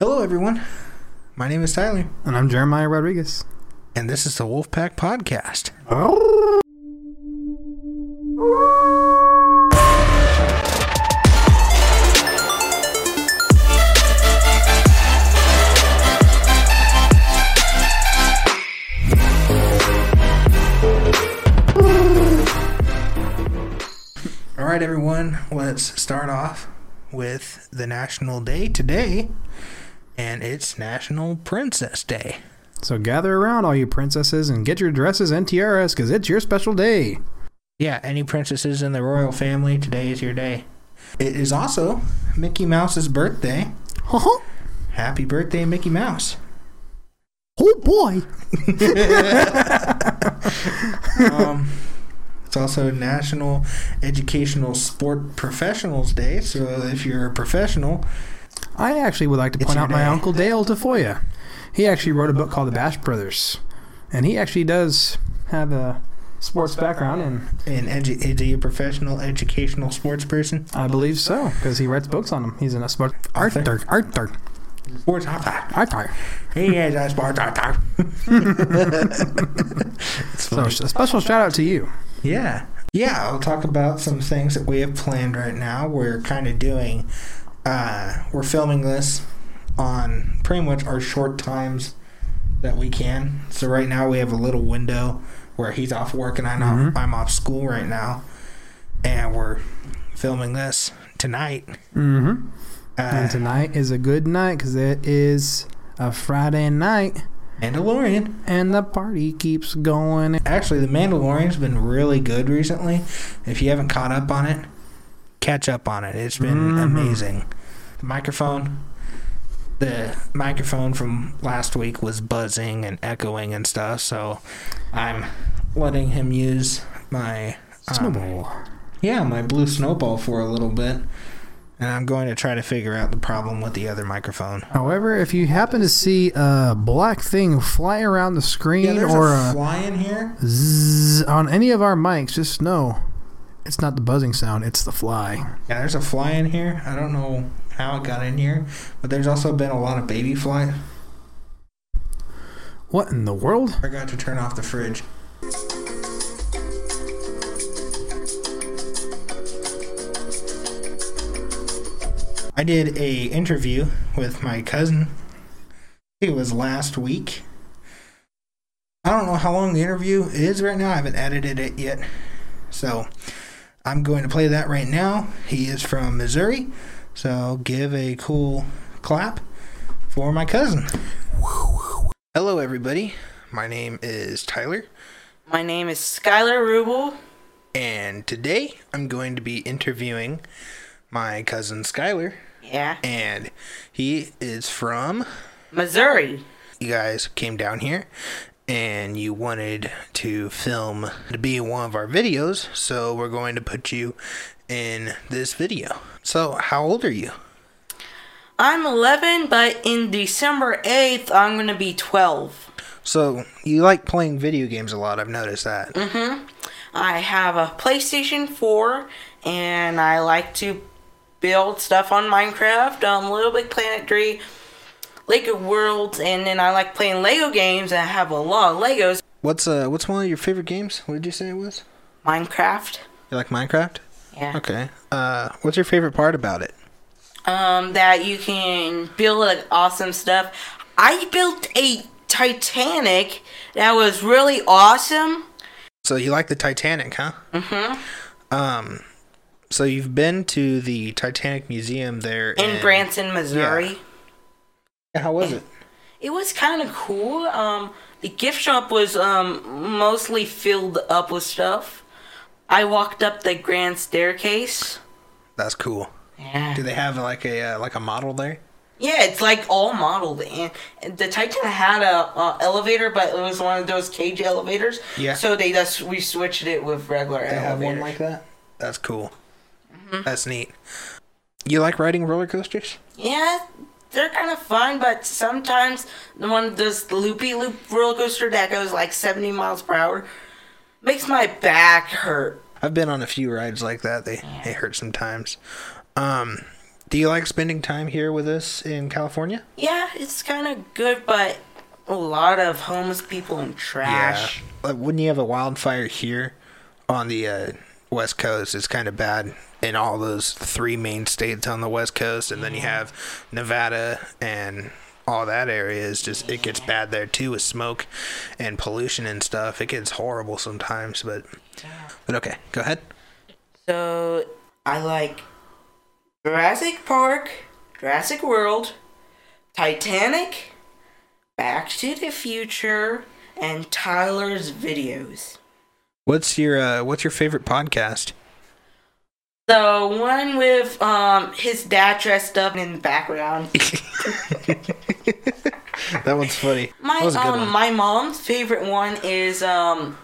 Hello, everyone. My name is Tyler, And I'm Jeremiah Rodriguez. and this is the Wolfpack Podcast. All right, everyone, let's start off with the National Day today, and it's National Princess Day. So gather around, all you princesses, and get your dresses and tiaras, because it's your special day. Yeah, any princesses in the royal family, today is your day. It is also Mickey Mouse's birthday. Oh Happy birthday, Mickey Mouse. Oh boy! Um, it's also National Educational Sport Professionals Day. So if you're a professional, I actually would like to point out my. Uncle Dale Tafoya. He actually wrote a book called The Bash Brothers. And he actually does have a sports background, and an edu- is he a professional educational sports person? I believe so, because he writes books on them. He's in a sport Author. Arthur. Sports author. He is a sports author. So a special shout out to you. Yeah. Yeah, I'll talk about some things that we have planned right now. We're kind of doing, uh, we're filming this on pretty much our short times that we can. So right now we have a little window where he's off work and I'm, off, I'm off school right now. And we're filming this tonight. Mm-hmm. Uh, And tonight is a good night, because it is a Friday night, Mandalorian. and the party keeps going. Actually, The Mandalorian's been really good recently. If you haven't caught up on it, catch up on it. It's been Mhm. amazing. The microphone, the microphone from last week was buzzing and echoing and stuff, so I'm letting him use my um, Snowball. yeah, my blue snowball for a little bit. And I'm going to try to figure out the problem with the other microphone. However, if you happen to see a black thing fly around the screen Yeah, or a a fly in here. zzz on any of our mics, just know it's not the buzzing sound, it's the fly. Yeah, there's a fly in here. I don't know how it got in here, but there's also been a lot of baby flies. What in the world? I forgot to turn off the fridge. I did a interview with my cousin. It was last week. I don't know how long the interview is right now. I haven't edited it yet. So I'm going to play that right now. He is from Missouri. So give a cool clap for my cousin. Hello, everybody. My name is Tyler, My name is Skylar Rubel. and today I'm going to be interviewing my cousin Skylar, Yeah. and he is from. Missouri. You guys came down here, and you wanted to film to be one of our videos, so we're going to put you in this video. So, how old are you? I'm 11, but in December 8th, I'm going to be 12. So, you like playing video games a lot, I've noticed that. Mhm i have a PlayStation 4, and I like to build stuff on Minecraft, um, Little Big Planet 3, Lego Worlds, and then I like playing Lego games, and I have a lot of Legos. What's uh what's one of your favorite games? What did you say it was? Minecraft. You like Minecraft? Yeah. Okay. Uh what's your favorite part about it? um, that you can build like awesome stuff. I built a Titanic that was really awesome. So you like the Titanic, huh? Mhm. Um so you've been to the Titanic Museum there In Branson, Missouri. How was it? It was kind of cool. Um, the gift shop was um mostly filled up with stuff. I walked up the grand staircase. That's cool. Yeah. Do they have like a uh, like a model there? Yeah, it's like all modeled, and the Titan had a uh, elevator, but it was one of those cage elevators. Yeah. So they just we switched it with regular They have one like that? That's cool. That's neat. You like riding roller coasters? Yeah, they're kind of fun, but sometimes the one this loopy loop roller coaster that goes like seventy miles per hour makes my back hurt. I've been on a few rides like that. They they hurt sometimes. Um, Do you like spending time here with us in California? Yeah, it's kind of good, but a lot of homeless people and trash. Yeah. Wouldn't you have a wildfire here on the uh, West Coast? is kind of bad in all those three main states on the West Coast, and then you mm-hmm. have Nevada and all that area is just it gets bad there too with smoke and pollution and stuff. It gets horrible sometimes, but but okay, go ahead. So I like Jurassic Park, Jurassic World, Titanic, Back to the Future, and Tyler's videos. What's your uh, what's your favorite podcast? The one with um his dad dressed up in the background. that one's funny. My that was a good um one. my mom's favorite one is um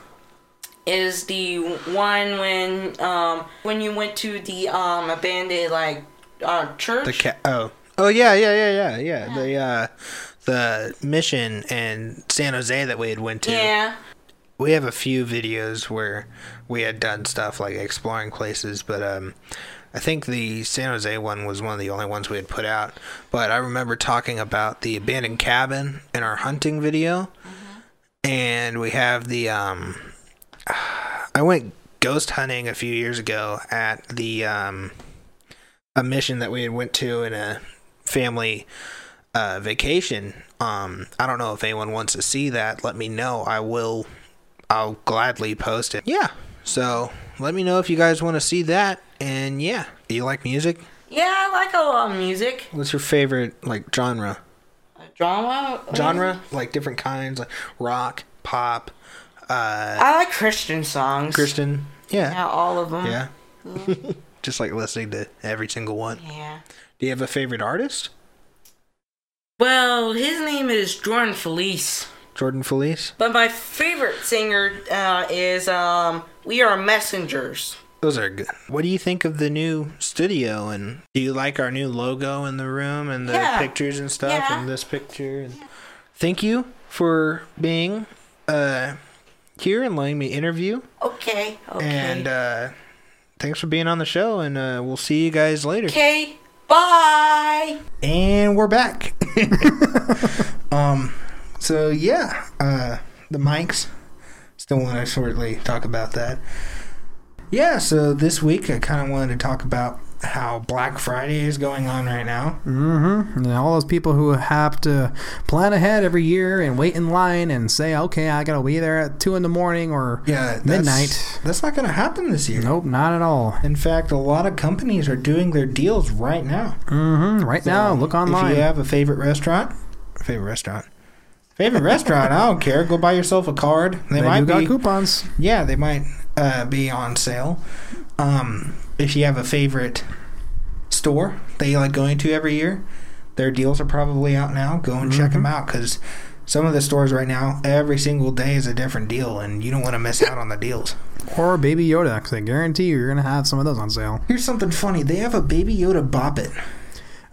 is the one when um when you went to the um abandoned like uh church. The cat. Oh, oh yeah, yeah, yeah, yeah, yeah. The uh, the mission in San Jose that we had went to. yeah. We have a few videos where we had done stuff like exploring places, but um, I think the San Jose one was one of the only ones we had put out. But I remember talking about the abandoned cabin in our hunting video, and we have the um, I went ghost hunting a few years ago at the um, a mission that we had went to in a family uh, vacation. Um, I don't know if anyone wants to see that. Let me know. I will. I'll gladly post it. Yeah. So let me know if you guys want to see that. And yeah, do you like music? Yeah, I like a lot of music. What's your favorite like genre? Drama. Genre like different kinds like rock, pop, uh, I like Christian songs. Christian. Yeah. Yeah, all of them. Yeah. Just like listening to every single one. Yeah. Do you have a favorite artist? Well, his name is Jordan Feliz. Jordan Feliz. But my favorite singer uh, is um, We Are Messengers. Those are good. What do you think of the new studio? And do you like our new logo in the room and the Yeah. pictures and stuff Yeah. and this picture? And thank you for being uh, here and letting me interview. Okay. Okay. And uh, thanks for being on the show. And uh, we'll see you guys later. okay. Bye. And we're back. um, so yeah, uh, the mics. Still want to shortly talk about that. Yeah, so this week I kind of wanted to talk about how Black Friday is going on right now. Mm-hmm. And all those people who have to plan ahead every year and wait in line and say, okay, I gotta be there at two in the morning or Yeah, that's, midnight. That's not going to happen this year. Nope, not at all. In fact, a lot of companies are doing their deals right now. Mm-hmm. Right now, look online. If you have a favorite restaurant, favorite restaurant, favorite restaurant, I don't care. Go buy yourself a card. They, they might do got be, coupons. yeah, they might uh, be on sale. Um, if you have a favorite store that you like going to every year, their deals are probably out now. Go and check them out because some of the stores right now, every single day is a different deal, and you don't want to miss out on the deals. Or Baby Yoda, because I guarantee you, you're gonna have some of those on sale. Here's something funny: they have a Baby Yoda Bop It.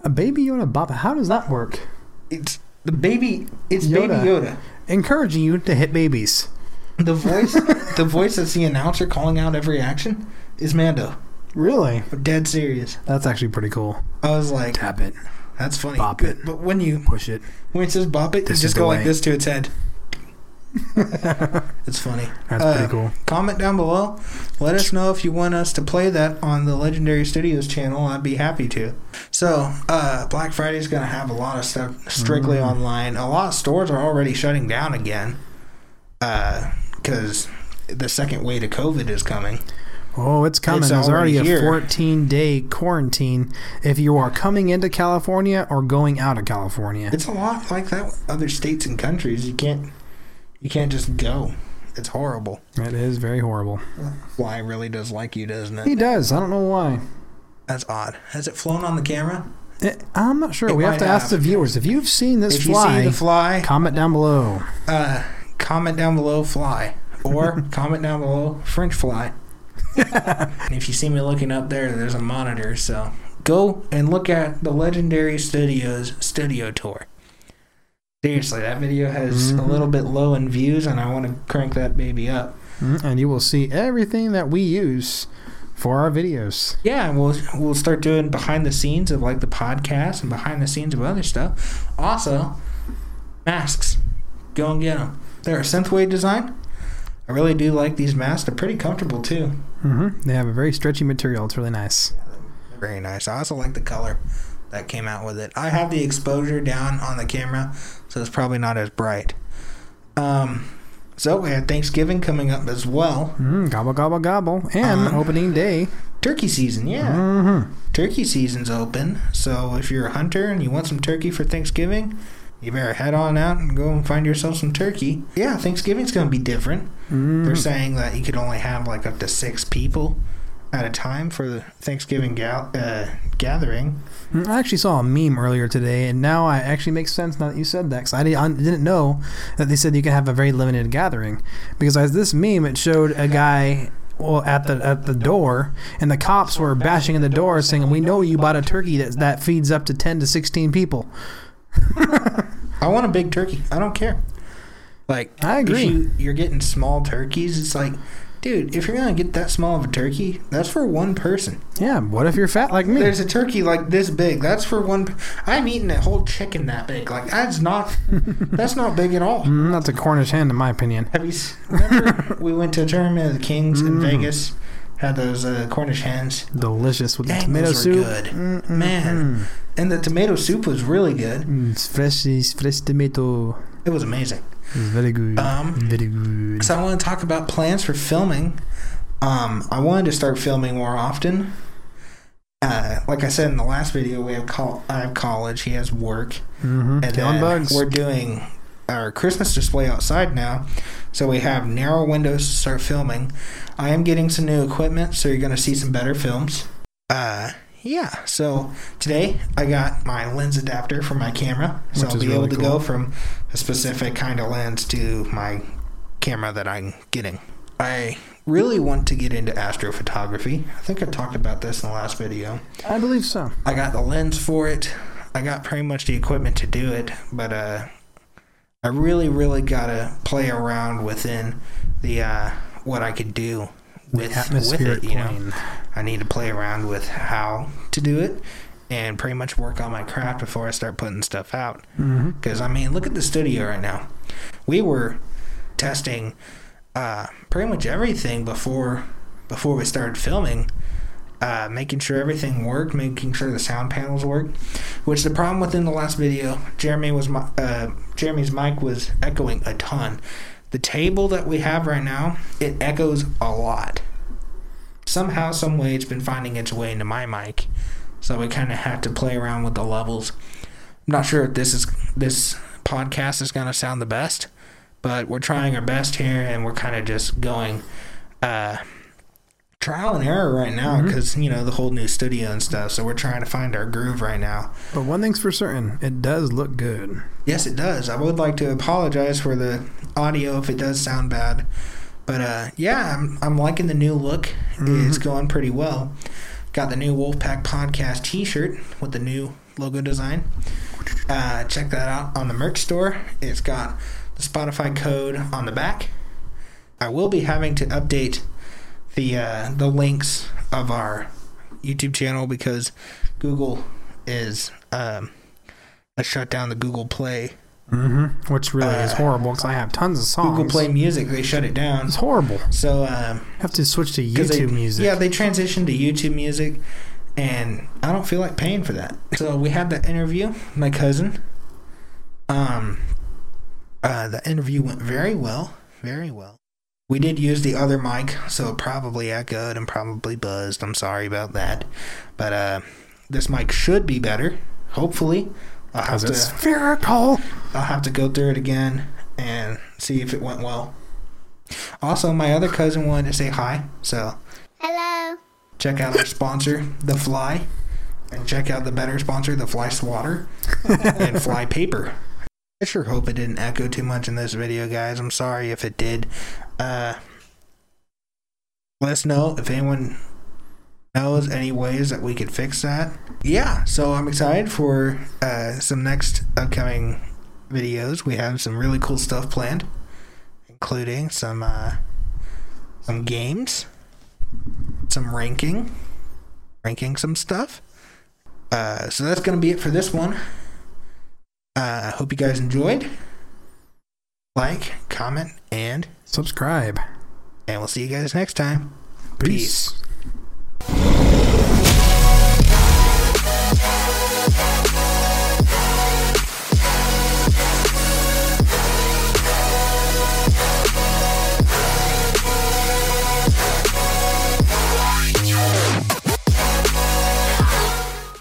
A Baby Yoda Bop. How does that work? It's the baby. It's Baby Yoda. Yoda. Encouraging you to hit babies. The voice, the voice that's the announcer calling out every action is Mando. Really? I'm dead serious. That's actually pretty cool. I was like, Tap it. that's funny. Bop it. But when you Push it. when it says bop it, This you just go like this to its head. it's funny. That's Uh, pretty cool. Comment down below. Let us know if you want us to play that on the Legendary Studios channel. I'd be happy to. So, uh, Black Friday's going to have a lot of stuff strictly Mm. online. A lot of stores are already shutting down again because the second wave of COVID is coming. Oh, it's coming. It's There's already, already a here. 14 day quarantine if you are coming into California or going out of California. It's a lot like that with other states and countries. You can't you can't just go. It's horrible. It is very horrible. Fly really does like you, doesn't it? He does. I don't know why. That's odd. Has it flown on the camera? It, I'm not sure. It we have to ask the viewers. If you've seen this if you fly, see the fly, comment down below. uh, comment down below fly or comment down below French fly. if you see me looking up there, there's a monitor. So go and look at the Legendary Studios studio tour. Seriously, that video has a Mhm. little bit low in views, and I want to crank that baby up. Mm, And you will see everything that we use for our videos. Yeah, and we'll we'll start doing behind the scenes of like the podcast and behind the scenes of other stuff. Also, masks. Go and get them. They're a synthwave design. I really do like these masks. They're pretty comfortable too. Mm-hmm. They have a very stretchy material. It's really nice. Very nice. I also like the color that came out with it. I have the exposure down on the camera, so it's probably not as bright. Um, so we had Thanksgiving coming up as well. Mm, gobble gobble gobble, and Um, opening day. Turkey season, yeah. Mm-hmm. Turkey season's open. So if you're a hunter and you want some turkey for Thanksgiving, you better head on out and go and find yourself some turkey. Yeah, Thanksgiving's going to be different. Mm-hmm. They're saying that you could only have like up to six people at a time for the Thanksgiving gal- uh, gathering. Mm, I actually saw a meme earlier today, and now it actually makes sense now that you said that. Because I, I didn't know that they said you can have a very limited gathering. Because as this meme, it showed a guy well at the at the door, and the cops were bashing in the door, saying, "We know you bought a turkey that that feeds up to ten to sixteen people." I want a big turkey. I don't care. Like I agree. You, you're getting small turkeys. It's like, dude, if you're gonna get that small of a turkey, that's for one person. Yeah. What if you're fat like me? There's a turkey like this big. That's for one. I'm eating a whole chicken that big. Like that's not. that's not big at all. Mm, that's a Cornish hen, in my opinion. Have you remember we went to a tournament of the Kings in Vegas? Had those uh, Cornish hens. Delicious with the tomato those soup. good. Mm, mm, Man, and the tomato soup was really good. Mm, fresh, fresh tomato. It was amazing. It's very good. Um, very good. So I want to talk about plans for filming. Um, I wanted to start filming more often. Uh, like I said in the last video, we have col- I have college. He has work, Mm-hmm. and Killing then bugs. we're doing our Christmas display outside now. So we have narrow windows to start filming. I am getting some new equipment, so you're going to see some better films. Uh, yeah. So today I got my lens adapter for my camera, so Which I'll be able to cool. go from a specific kind of lens to my camera that I'm getting. I really want to get into astrophotography. I think I talked about this in the last video. I believe so. I got the lens for it. I got pretty much the equipment to do it, but uh, I really, really gotta play around within the uh, what I could do with with it. You know. I need to play around with how to do it and pretty much work on my craft before I start putting stuff out. Mm-hmm. Because I mean, look at the studio right now. We were testing uh, pretty much everything before before we started filming, uh, making sure everything worked, making sure the sound panels worked. Which the problem within the last video, Jeremy was uh, Jeremy's mic was echoing a ton. The table that we have right now, it echoes a lot. Somehow, some way, it's been finding its way into my mic, so we kind of have to play around with the levels. I'm not sure if this is this podcast is gonna sound the best, but we're trying our best here, and we're kind of just going uh, trial and error right now because you know the whole new studio and stuff. So we're trying to find our groove right now. But one thing's for certain, it does look good. Yes, it does. I would like to apologize for the audio if it does sound bad. But uh, yeah, I'm, I'm liking the new look. It's going pretty well. Got the new Wolfpack Podcast t shirt with the new logo design. Uh, check that out on the merch store. It's got the Spotify code on the back. I will be having to update the uh, the links of our YouTube channel because Google is um, I shut down the Google Play Mm-hmm. Which really is Uh, horrible because I have tons of songs. Google Play Music. They shut it down. It's horrible. So um, have to switch to YouTube they, music. Yeah, they transitioned to YouTube Music, and I don't feel like paying for that. So we had that interview. My cousin. Um, uh, the interview went very well. Very well. We did use the other mic, so it probably echoed and probably buzzed. I'm sorry about that, but uh, this mic should be better. Hopefully, I'll have to. it's spherical. I'll have to go through it again and see if it went well. Also, my other cousin wanted to say hi, so Hello. check out our sponsor, The Fly, and check out the better sponsor, The Fly Swatter and Fly Paper. I sure hope it didn't echo too much in this video, guys. I'm sorry if it did. Uh, let us know if anyone knows any ways that we could fix that. Yeah, so I'm excited for uh, some next upcoming videos. We have some really cool stuff planned, including some uh, some games. some ranking, ranking some stuff. Uh, so that's to be it for this one. I uh, hope you guys enjoyed. Like, comment, and Subscribe. and we'll see you guys next time. Peace. Peace.